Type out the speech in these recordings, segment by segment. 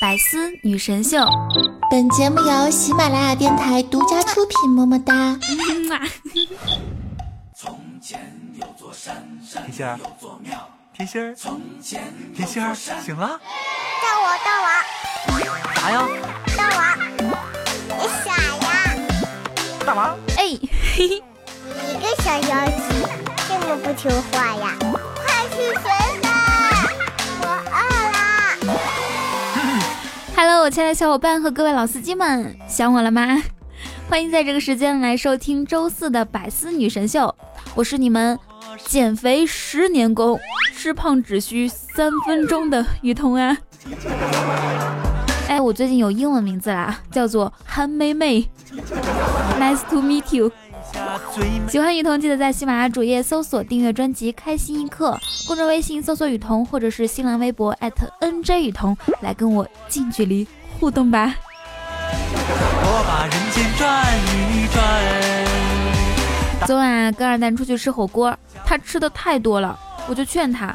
百思女神秀，本节目由喜马拉雅电台独家出品。么么哒！甜心儿，甜心儿，甜心儿，醒了？到我，到我，啥呀？到我，你傻呀？大王，哎，嘿嘿，你个小妖精，这么不听话呀？快去水 Hello，我亲爱的小伙伴和各位老司机们，想我了吗？欢迎在这个时间来收听周四的百思女神秀，我是你们减肥十年功，吃胖只需三分钟的雨桐啊。哎，我最近有英文名字啦，叫做韩妹妹。Nice to meet you。喜欢雨桐，记得在喜马拉雅主页搜索订阅专辑《开心一刻》，公众微信搜索雨桐，或者是新浪微博 @nj 雨桐，来跟我近距离互动吧。我把人间转一转。昨晚啊跟二蛋出去吃火锅，他吃的太多了，我就劝他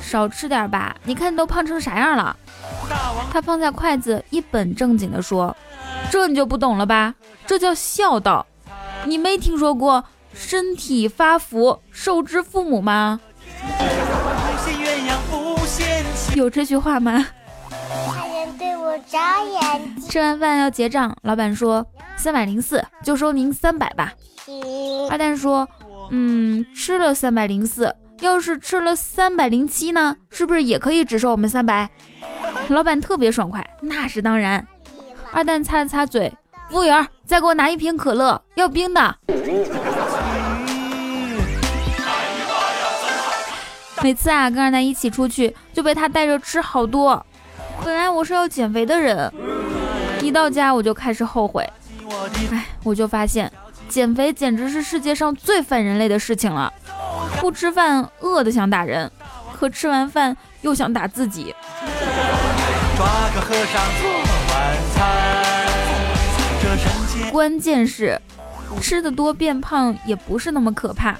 少吃点吧，你看你都胖成啥样了。他放下筷子，一本正经地说：“这你就不懂了吧？这叫孝道。你没听说过身体发福，受之父母吗？有这句话吗？”大人对我眨眼睛。吃完饭要结账，老板说三百零四，就收您三百吧。二蛋说，嗯，吃了三百零四，要是吃了三百零七呢，是不是也可以只收我们三百？老板特别爽快，那是当然。二蛋擦了擦嘴，服务员，再给我拿一瓶可乐，要冰的。每次啊，跟二奶一起出去，就被他带着吃好多。本来我是要减肥的人，一到家我就开始后悔。哎，我就发现减肥简直是世界上最反人类的事情了。不吃饭饿的想打人，可吃完饭又想打自己。抓个和尚做晚餐。关键是吃的多变胖也不是那么可怕，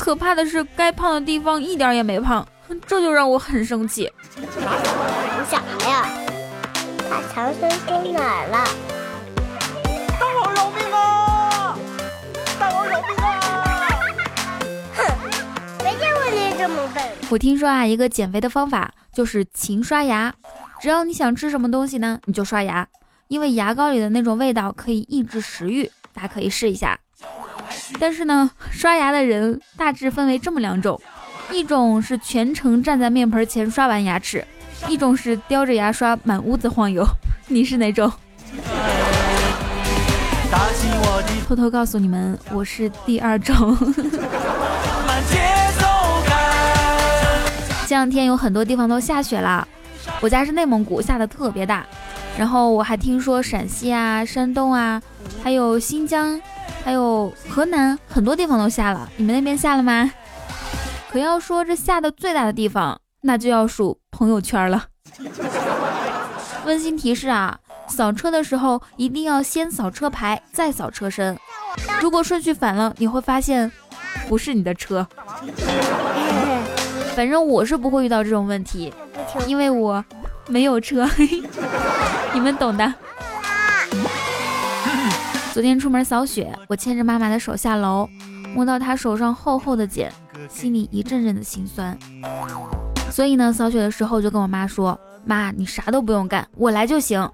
可怕的是该胖的地方一点也没胖，这就让我很生气。你啥呀？把长生丢哪儿了？大王饶命啊！大王饶命啊！没见过你这么笨。我听说啊，一个减肥的方法就是勤刷牙。只要你想吃什么东西呢，你就刷牙，因为牙膏里的那种味道可以抑制食欲，大家可以试一下。但是呢，刷牙的人大致分为这么两种，一种是全程站在面盆前刷完牙齿，一种是叼着牙刷满屋子晃悠。你是哪种？偷偷告诉你们，我是第二种。这两 天有很多地方都下雪了，我家是内蒙古，下的特别大。然后我还听说陕西啊、山东啊，还有新疆，还有河南，很多地方都下了。你们那边下了吗？可要说这下的最大的地方，那就要数朋友圈了。温馨提示啊，扫车的时候一定要先扫车牌，再扫车身。如果顺序反了，你会发现不是你的车。反正我是不会遇到这种问题，因为我没有车，你们懂的。昨天出门扫雪，我牵着妈妈的手下楼，摸到她手上厚厚的茧，心里一阵阵的心酸。所以呢，扫雪的时候就跟我妈说：“妈，你啥都不用干，我来就行。”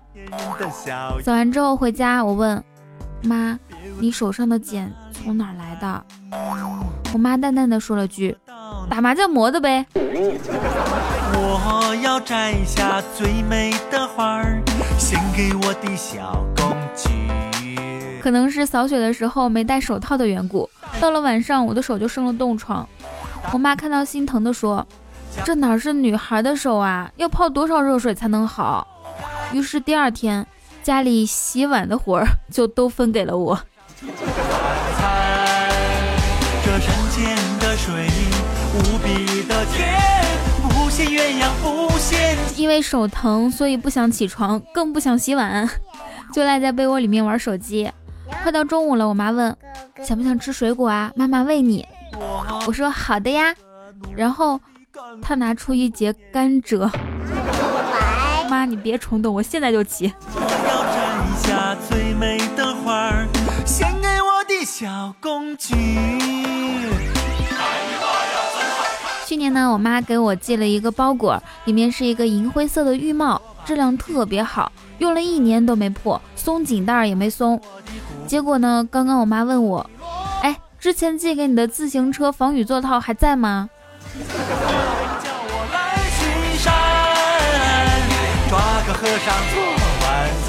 扫完之后回家，我问妈：“你手上的茧从哪来的？”我妈淡淡的说了句：“打麻将磨的呗。”我要摘下最美的花儿，献给我的小公举。可能是扫雪的时候没戴手套的缘故，到了晚上我的手就生了冻疮。我妈看到心疼的说：“这哪是女孩的手啊，要泡多少热水才能好？”于是第二天家里洗碗的活儿就都分给了我。为手疼，所以不想起床，更不想洗碗，就赖在被窝里面玩手机。快到中午了，我妈问想不想吃水果啊？妈妈喂你。我说好的呀。然后她拿出一节甘蔗，妈，你别冲动，我现在就骑。我要摘下最美的花，献给我的小公举。去年呢，我妈给我寄了一个包裹，里面是一个银灰色的浴帽，质量特别好，用了一年都没破，松紧带儿也没松。结果呢，刚刚我妈问我，哎，之前寄给你的自行车防雨座套还在吗？叫我来巡山，抓个和尚做晚餐。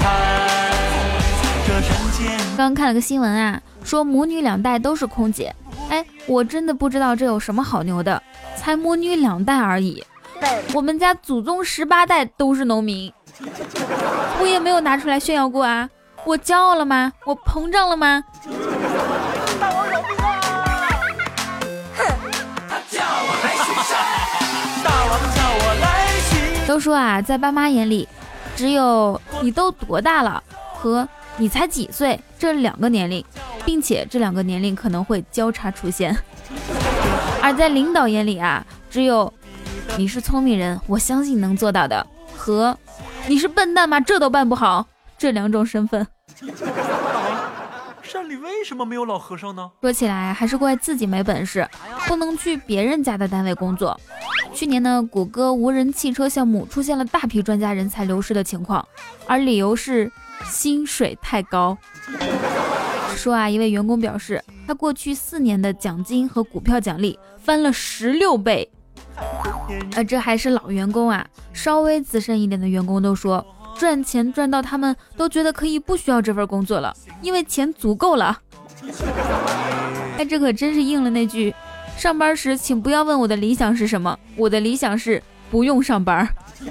这人间刚看了个新闻啊，说母女两代都是空姐。哎，我真的不知道这有什么好牛的，才母女两代而已。我们家祖宗十八代都是农民，我也没有拿出来炫耀过啊。我骄傲了吗？我膨胀了吗？大王叫我来巡都说啊，在爸妈眼里，只有你都多大了和你才几岁这两个年龄，并且这两个年龄可能会交叉出现。而在领导眼里啊，只有你是聪明人，我相信能做到的，和你是笨蛋吗？这都办不好，这两种身份。山里为什么没有老和尚呢？说起来还是怪自己没本事，不能去别人家的单位工作。去年呢，谷歌无人汽车项目出现了大批专家人才流失的情况，而理由是薪水太高。说啊，一位员工表示，他过去四年的奖金和股票奖励翻了十六倍。啊，这还是老员工啊，稍微资深一点的员工都说，赚钱赚到他们都觉得可以不需要这份工作了，因为钱足够了。哎，这可真是应了那句：上班时请不要问我的理想是什么，我的理想是不用上班。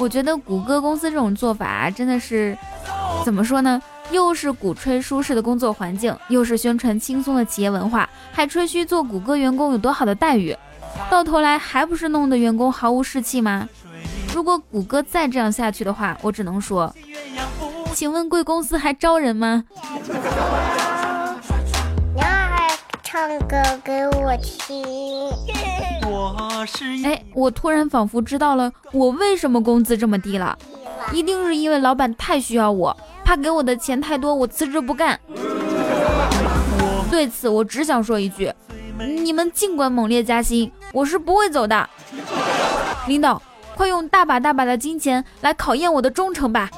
我觉得谷歌公司这种做法真的是怎么说呢？又是鼓吹舒适的工作环境，又是宣传轻松的企业文化，还吹嘘做谷歌员工有多好的待遇，到头来还不是弄得员工毫无士气吗？如果谷歌再这样下去的话，我只能说，请问贵公司还招人吗？女孩唱歌给我听。我是一哎，我突然仿佛知道了我为什么工资这么低了，一定是因为老板太需要我，他给我的钱太多，我辞职不干。对此，我只想说一句：你们尽管猛烈加薪，我是不会走的。领导，快用大把大把的金钱来考验我的忠诚吧。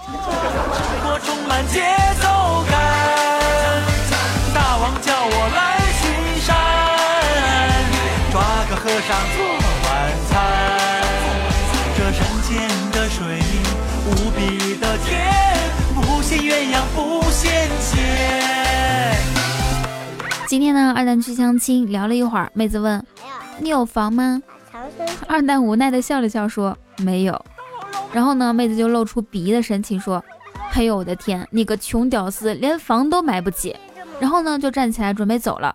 大王叫我来巡山，抓个和尚做今天呢，二蛋去相亲，聊了一会儿，妹子问：“你有房吗？”二蛋无奈的笑了笑，说：“没有。”然后呢，妹子就露出鄙夷的神情，说：“哎呦我的天，你个穷屌丝，连房都买不起。”然后呢，就站起来准备走了。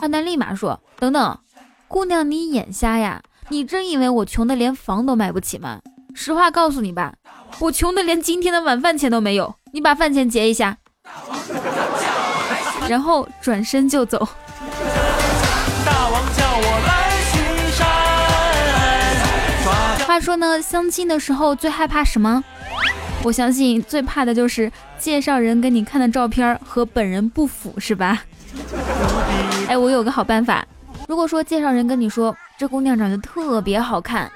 二蛋立马说：“等等，姑娘你眼瞎呀？你真以为我穷的连房都买不起吗？实话告诉你吧，我穷的连今天的晚饭钱都没有。你把饭钱结一下。”然后转身就走。大王叫我来巡山，话说呢，相亲的时候最害怕什么？我相信最怕的就是介绍人给你看的照片和本人不符，是吧？哎，我有个好办法，如果说介绍人跟你说这姑娘长得特别好看，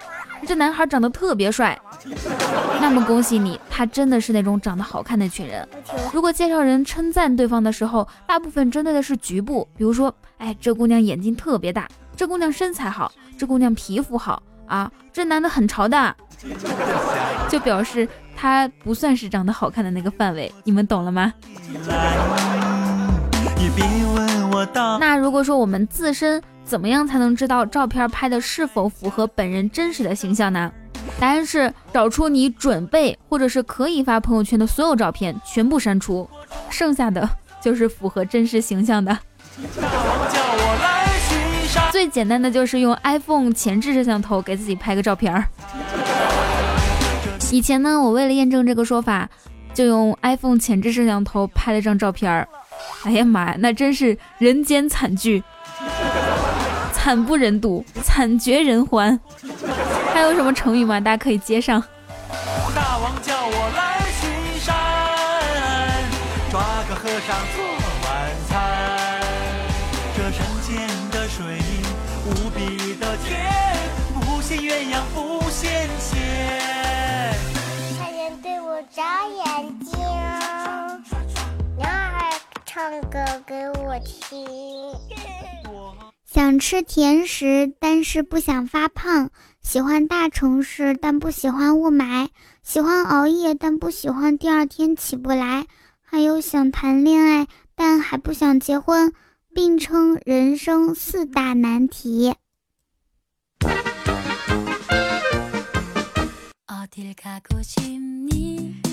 这男孩长得特别帅，那么恭喜你，他真的是那种长得好看的群人。如果介绍人称赞对方的时候，大部分针对的是局部，比如说，哎，这姑娘眼睛特别大，这姑娘身材好，这姑娘皮肤好啊，这男的很潮的，就表示他不算是长得好看的那个范围，你们懂了吗？也别问我到那如果说我们自身怎么样才能知道照片拍的是否符合本人真实的形象呢？答案是找出你准备或者是可以发朋友圈的所有照片，全部删除，剩下的就是符合真实形象的。最简单的就是用 iPhone 前置摄像头给自己拍个照片儿。以前呢，我为了验证这个说法，就用 iPhone 前置摄像头拍了张照片儿。哎呀妈呀，那真是人间惨剧，惨不忍睹，惨绝人寰。还还有什么成语吗？大家可以接上。大王叫我来巡山，抓个和尚做晚餐。这山间的水无比的甜，不羡鸳鸯不羡仙。太阳对我眨眼睛，鸟儿唱歌给我听。想吃甜食，但是不想发胖；喜欢大城市，但不喜欢雾霾；喜欢熬夜，但不喜欢第二天起不来；还有想谈恋爱，但还不想结婚，并称人生四大难题。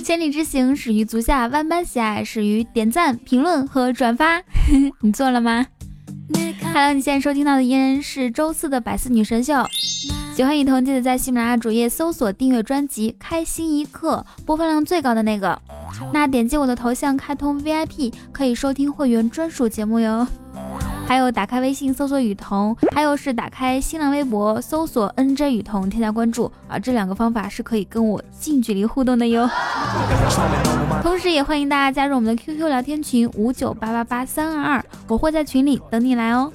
千里之行始于足下，万般喜爱始于点赞、评论和转发。你做了吗？Hello，你现在收听到的依然是周四的百思女神秀。喜欢雨桐，记得在喜马拉雅主页搜索订阅专辑《开心一刻》，播放量最高的那个。那点击我的头像开通 VIP，可以收听会员专属节目哟。还有打开微信搜索雨桐，还有是打开新浪微博搜索 NJ 雨桐，添加关注啊，这两个方法是可以跟我近距离互动的哟。同时，也欢迎大家加入我们的 QQ 聊天群五九八八八三二二，我会在群里等你来哦。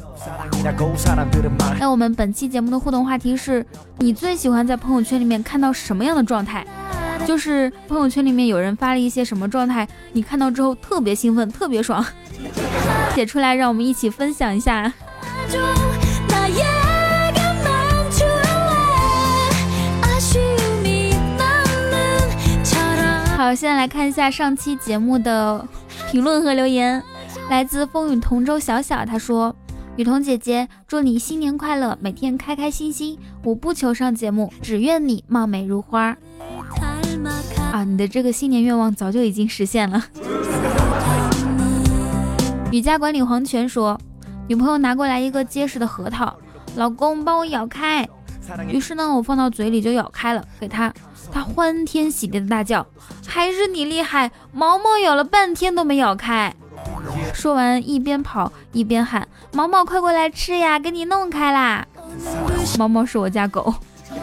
那我们本期节目的互动话题是：你最喜欢在朋友圈里面看到什么样的状态？就是朋友圈里面有人发了一些什么状态，你看到之后特别兴奋，特别爽。写出来，让我们一起分享一下。好，现在来看一下上期节目的评论和留言，来自风雨同舟小小，他说：“雨桐姐姐，祝你新年快乐，每天开开心心。我不求上节目，只愿你貌美如花。”啊，你的这个新年愿望早就已经实现了。雨家管理黄泉说，女朋友拿过来一个结实的核桃，老公帮我咬开。于是呢，我放到嘴里就咬开了，给他，他欢天喜地的大叫：“还是你厉害，毛毛咬了半天都没咬开。”说完一边跑一边喊：“毛毛快过来吃呀，给你弄开啦！”毛毛是我家狗。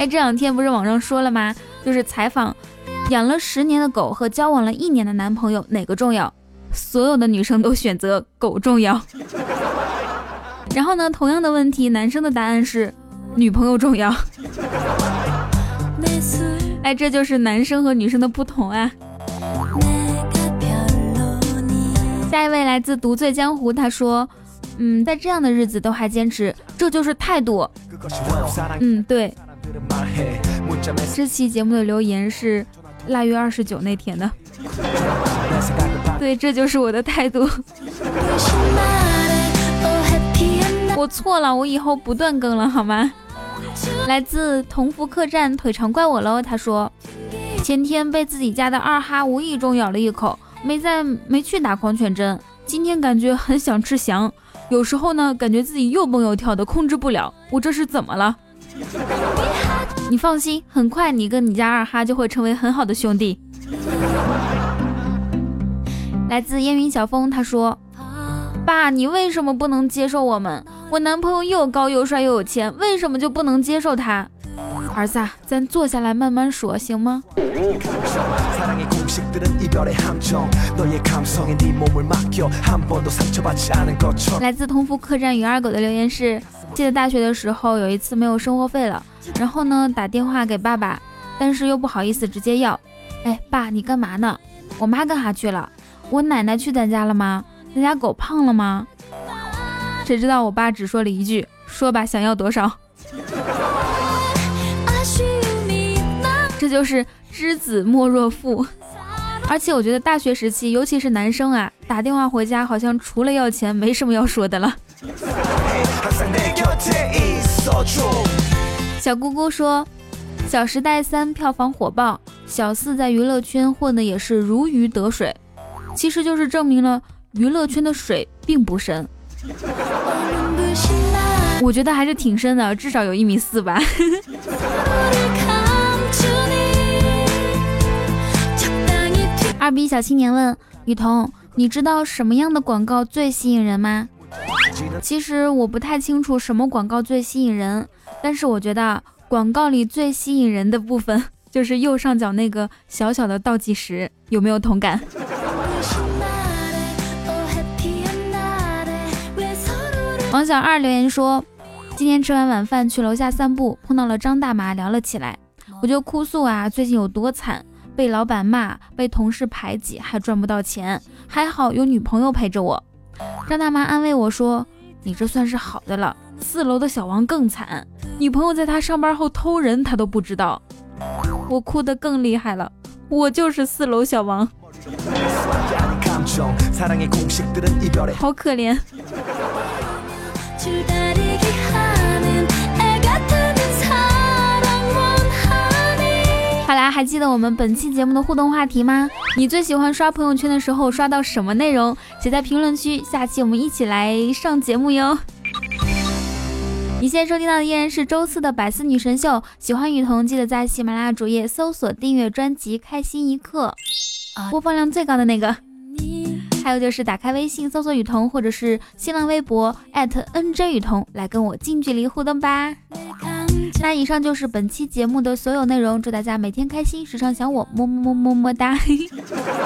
哎，这两天不是网上说了吗？就是采访。养了十年的狗和交往了一年的男朋友哪个重要？所有的女生都选择狗重要。然后呢，同样的问题，男生的答案是女朋友重要。哎，这就是男生和女生的不同啊。下一位来自独醉江湖，他说：“嗯，在这样的日子都还坚持，这就是态度。”嗯，对。这期节目的留言是。腊月二十九那天的，对，这就是我的态度。我错了，我以后不断更了，好吗？来自同福客栈，腿长怪我喽。他说，前天被自己家的二哈无意中咬了一口，没在没去打狂犬针。今天感觉很想吃翔，有时候呢，感觉自己又蹦又跳的，控制不了。我这是怎么了？你放心，很快你跟你家二哈就会成为很好的兄弟。来自烟云小风，他说：“爸，你为什么不能接受我们？我男朋友又高又帅又有钱，为什么就不能接受他？”儿子，啊咱坐下来慢慢说，行吗？来自同福客栈与二狗的留言是：记得大学的时候有一次没有生活费了。然后呢，打电话给爸爸，但是又不好意思直接要。哎，爸，你干嘛呢？我妈干啥去了？我奶奶去咱家了吗？咱家狗胖了吗？谁知道我爸只说了一句：说吧，想要多少？这就是知子莫若父。而且我觉得大学时期，尤其是男生啊，打电话回家好像除了要钱，没什么要说的了。小姑姑说，《小时代三》票房火爆，小四在娱乐圈混的也是如鱼得水，其实就是证明了娱乐圈的水并不深。我觉得还是挺深的，至少有一米四吧。二逼小青年问雨桐：“你知道什么样的广告最吸引人吗？”其实我不太清楚什么广告最吸引人。但是我觉得广告里最吸引人的部分 就是右上角那个小小的倒计时，有没有同感？王小二留言说，今天吃完晚饭去楼下散步，碰到了张大妈，聊了起来，我就哭诉啊，最近有多惨，被老板骂，被同事排挤，还赚不到钱，还好有女朋友陪着我。张大妈安慰我说，你这算是好的了，四楼的小王更惨，女朋友在他上班后偷人，他都不知道。我哭得更厉害了，我就是四楼小王，好可怜。好啦，还记得我们本期节目的互动话题吗？你最喜欢刷朋友圈的时候刷到什么内容？写在评论区，下期我们一起来上节目哟。你现在收听到的依然是周四的百思女神秀，喜欢雨桐记得在喜马拉雅主页搜索订阅专辑《开心一刻》，播放量最高的那个。还有就是打开微信搜索雨桐，或者是新浪微博 @nj 雨桐来跟我近距离互动吧。那以上就是本期节目的所有内容，祝大家每天开心，时常想我，么么么么么哒。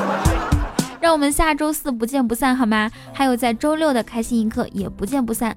让我们下周四不见不散，好吗？还有在周六的开心一刻也不见不散。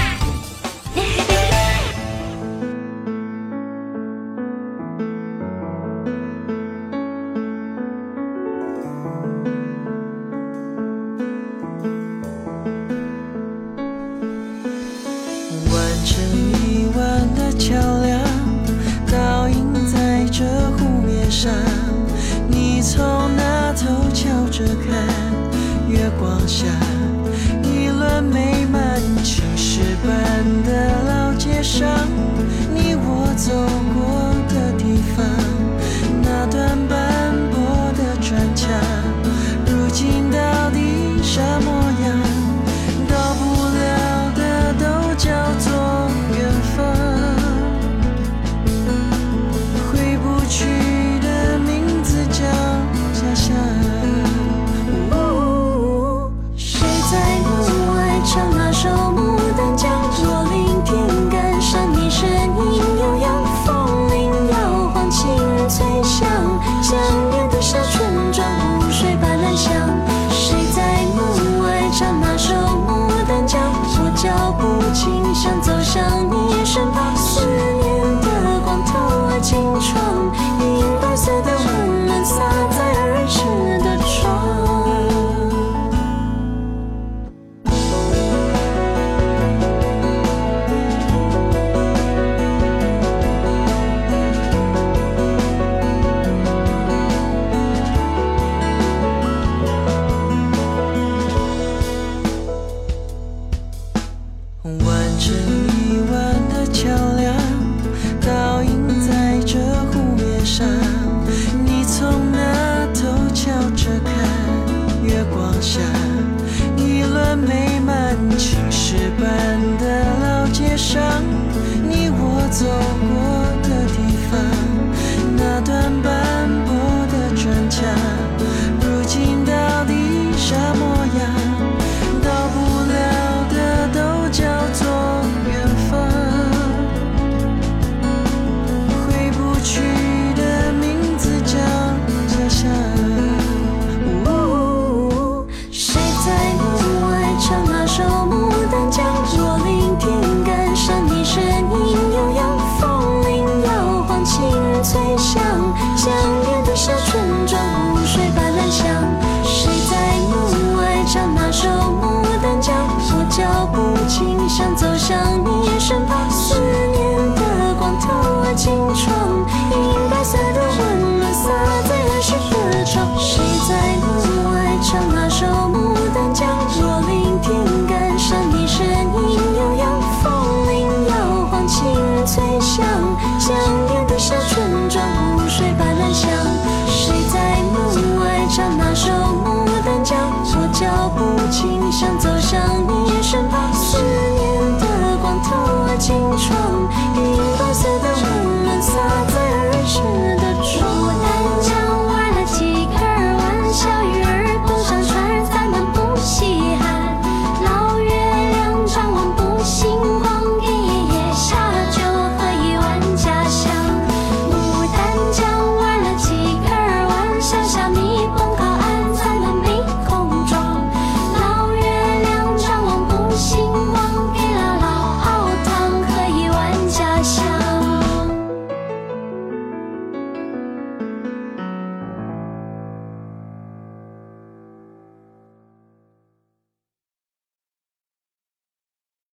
想走向你。